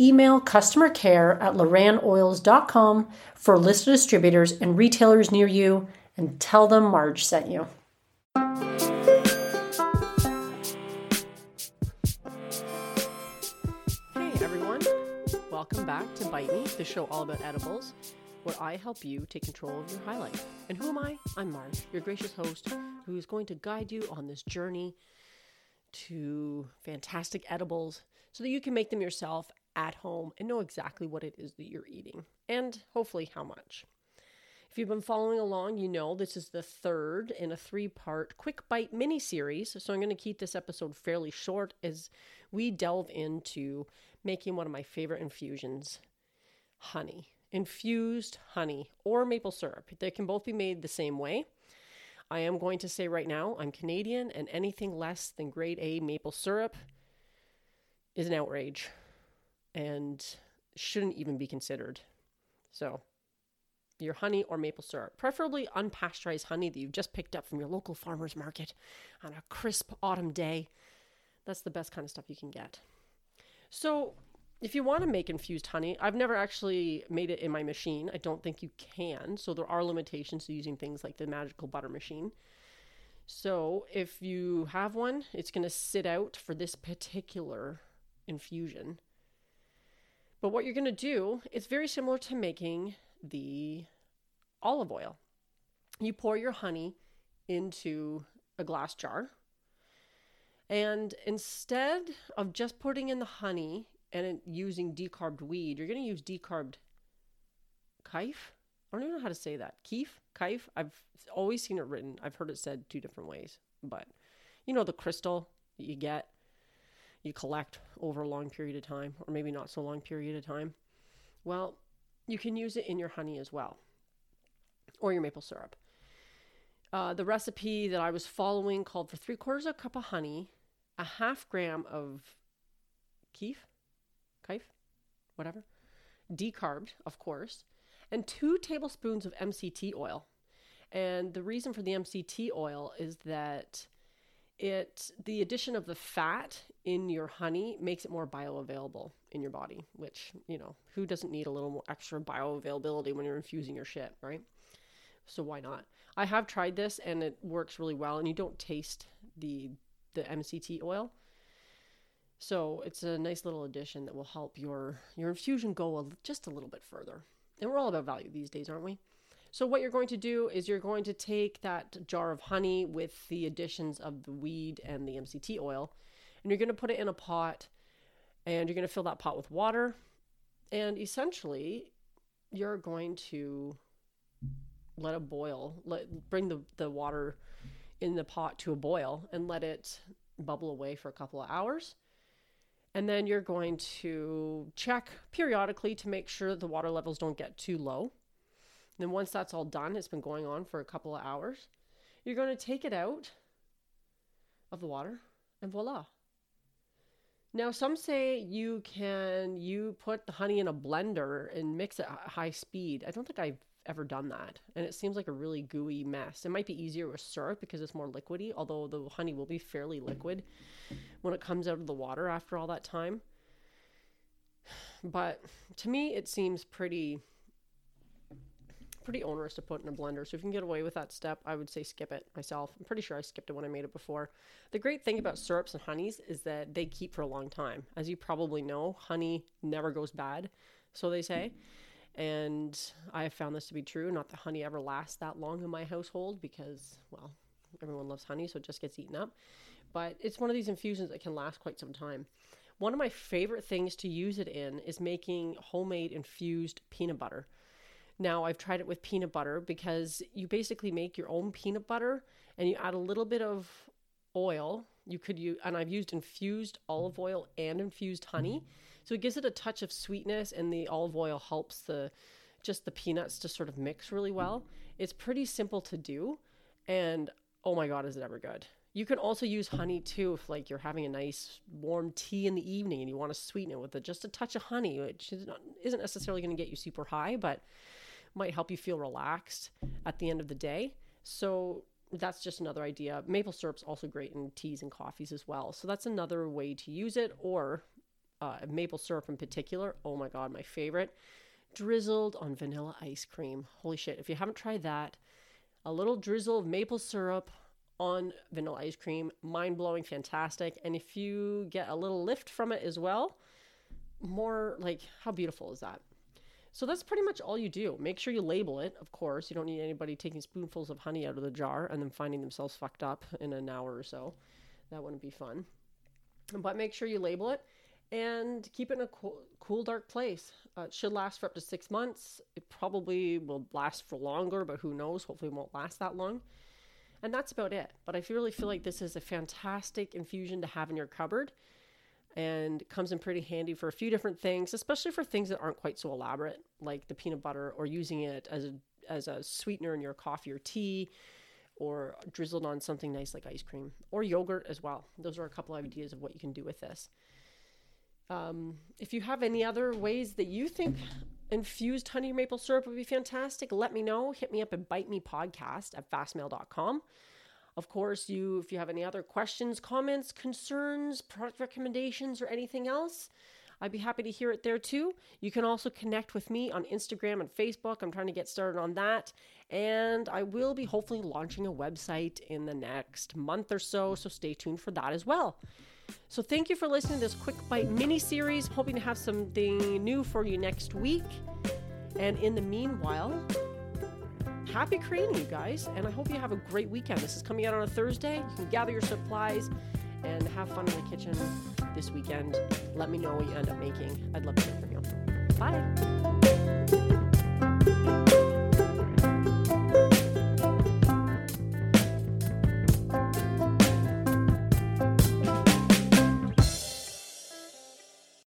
email customer care at lorannoils.com for a list of distributors and retailers near you and tell them Marge sent you. Hey everyone, welcome back to Bite Me, the show all about edibles, where I help you take control of your high life. And who am I? I'm Marge, your gracious host, who's going to guide you on this journey to fantastic edibles so that you can make them yourself at home and know exactly what it is that you're eating and hopefully how much. If you've been following along, you know this is the third in a three part quick bite mini series. So I'm going to keep this episode fairly short as we delve into making one of my favorite infusions honey. Infused honey or maple syrup. They can both be made the same way. I am going to say right now, I'm Canadian, and anything less than grade A maple syrup is an outrage and shouldn't even be considered. So, your honey or maple syrup, preferably unpasteurized honey that you've just picked up from your local farmer's market on a crisp autumn day. That's the best kind of stuff you can get. So, if you want to make infused honey, I've never actually made it in my machine. I don't think you can. So, there are limitations to using things like the magical butter machine. So, if you have one, it's going to sit out for this particular infusion. But what you're going to do is very similar to making the olive oil. You pour your honey into a glass jar. And instead of just putting in the honey and using decarbed weed, you're going to use decarbed kief. I don't even know how to say that. Keef? Kief? I've always seen it written. I've heard it said two different ways. But you know the crystal that you get, you collect over a long period of time, or maybe not so long period of time. Well, you can use it in your honey as well, or your maple syrup. Uh, the recipe that I was following called for three quarters of a cup of honey, a half gram of keef, kief, whatever, decarbed, of course, and two tablespoons of MCT oil. And the reason for the MCT oil is that it the addition of the fat in your honey makes it more bioavailable in your body which you know who doesn't need a little more extra bioavailability when you're infusing your shit right? So why not? I have tried this and it works really well and you don't taste the the mct oil. So it's a nice little addition that will help your your infusion go a, just a little bit further. And we're all about value these days aren't we so what you're going to do is you're going to take that jar of honey with the additions of the weed and the MCT oil, and you're going to put it in a pot, and you're going to fill that pot with water, and essentially you're going to let it boil, let bring the, the water in the pot to a boil and let it bubble away for a couple of hours. And then you're going to check periodically to make sure the water levels don't get too low. Then once that's all done, it's been going on for a couple of hours, you're going to take it out of the water and voila. Now some say you can you put the honey in a blender and mix it at high speed. I don't think I've ever done that. And it seems like a really gooey mess. It might be easier with syrup because it's more liquidy, although the honey will be fairly liquid when it comes out of the water after all that time. But to me it seems pretty pretty onerous to put in a blender. So if you can get away with that step, I would say skip it myself. I'm pretty sure I skipped it when I made it before. The great thing about syrups and honeys is that they keep for a long time. As you probably know, honey never goes bad, so they say. And I have found this to be true. Not that honey ever lasts that long in my household because, well, everyone loves honey, so it just gets eaten up. But it's one of these infusions that can last quite some time. One of my favorite things to use it in is making homemade infused peanut butter. Now I've tried it with peanut butter because you basically make your own peanut butter and you add a little bit of oil. You could use, and I've used infused olive oil and infused honey. Mm-hmm. So it gives it a touch of sweetness, and the olive oil helps the just the peanuts to sort of mix really mm-hmm. well. It's pretty simple to do. And oh my God, is it ever good? You can also use honey too if like you're having a nice warm tea in the evening and you want to sweeten it with a, just a touch of honey, which is not, isn't necessarily going to get you super high, but might help you feel relaxed at the end of the day. So that's just another idea. Maple syrup's also great in teas and coffees as well. So that's another way to use it. Or uh, maple syrup in particular. Oh my god, my favorite. Drizzled on vanilla ice cream. Holy shit! If you haven't tried that, a little drizzle of maple syrup on vanilla ice cream, mind blowing, fantastic. And if you get a little lift from it as well, more like how beautiful is that? So that's pretty much all you do. Make sure you label it, of course. You don't need anybody taking spoonfuls of honey out of the jar and then finding themselves fucked up in an hour or so. That wouldn't be fun. But make sure you label it and keep it in a cool, cool dark place. Uh, it should last for up to six months. It probably will last for longer, but who knows? Hopefully, it won't last that long. And that's about it. But I really feel like this is a fantastic infusion to have in your cupboard and comes in pretty handy for a few different things, especially for things that aren't quite so elaborate, like the peanut butter or using it as a as a sweetener in your coffee or tea or drizzled on something nice like ice cream or yogurt as well. Those are a couple of ideas of what you can do with this. Um, if you have any other ways that you think infused honey maple syrup would be fantastic, let me know. Hit me up at bite me podcast at fastmail.com. Of course, you if you have any other questions, comments, concerns, product recommendations, or anything else, I'd be happy to hear it there too. You can also connect with me on Instagram and Facebook. I'm trying to get started on that. And I will be hopefully launching a website in the next month or so, so stay tuned for that as well. So thank you for listening to this quick bite mini series. Hoping to have something new for you next week. And in the meanwhile, happy creating, you guys. And I hope you have a great weekend. This is coming out on a Thursday. You can gather your supplies and have fun in the kitchen this weekend. Let me know what you end up making. I'd love to hear from you. Bye.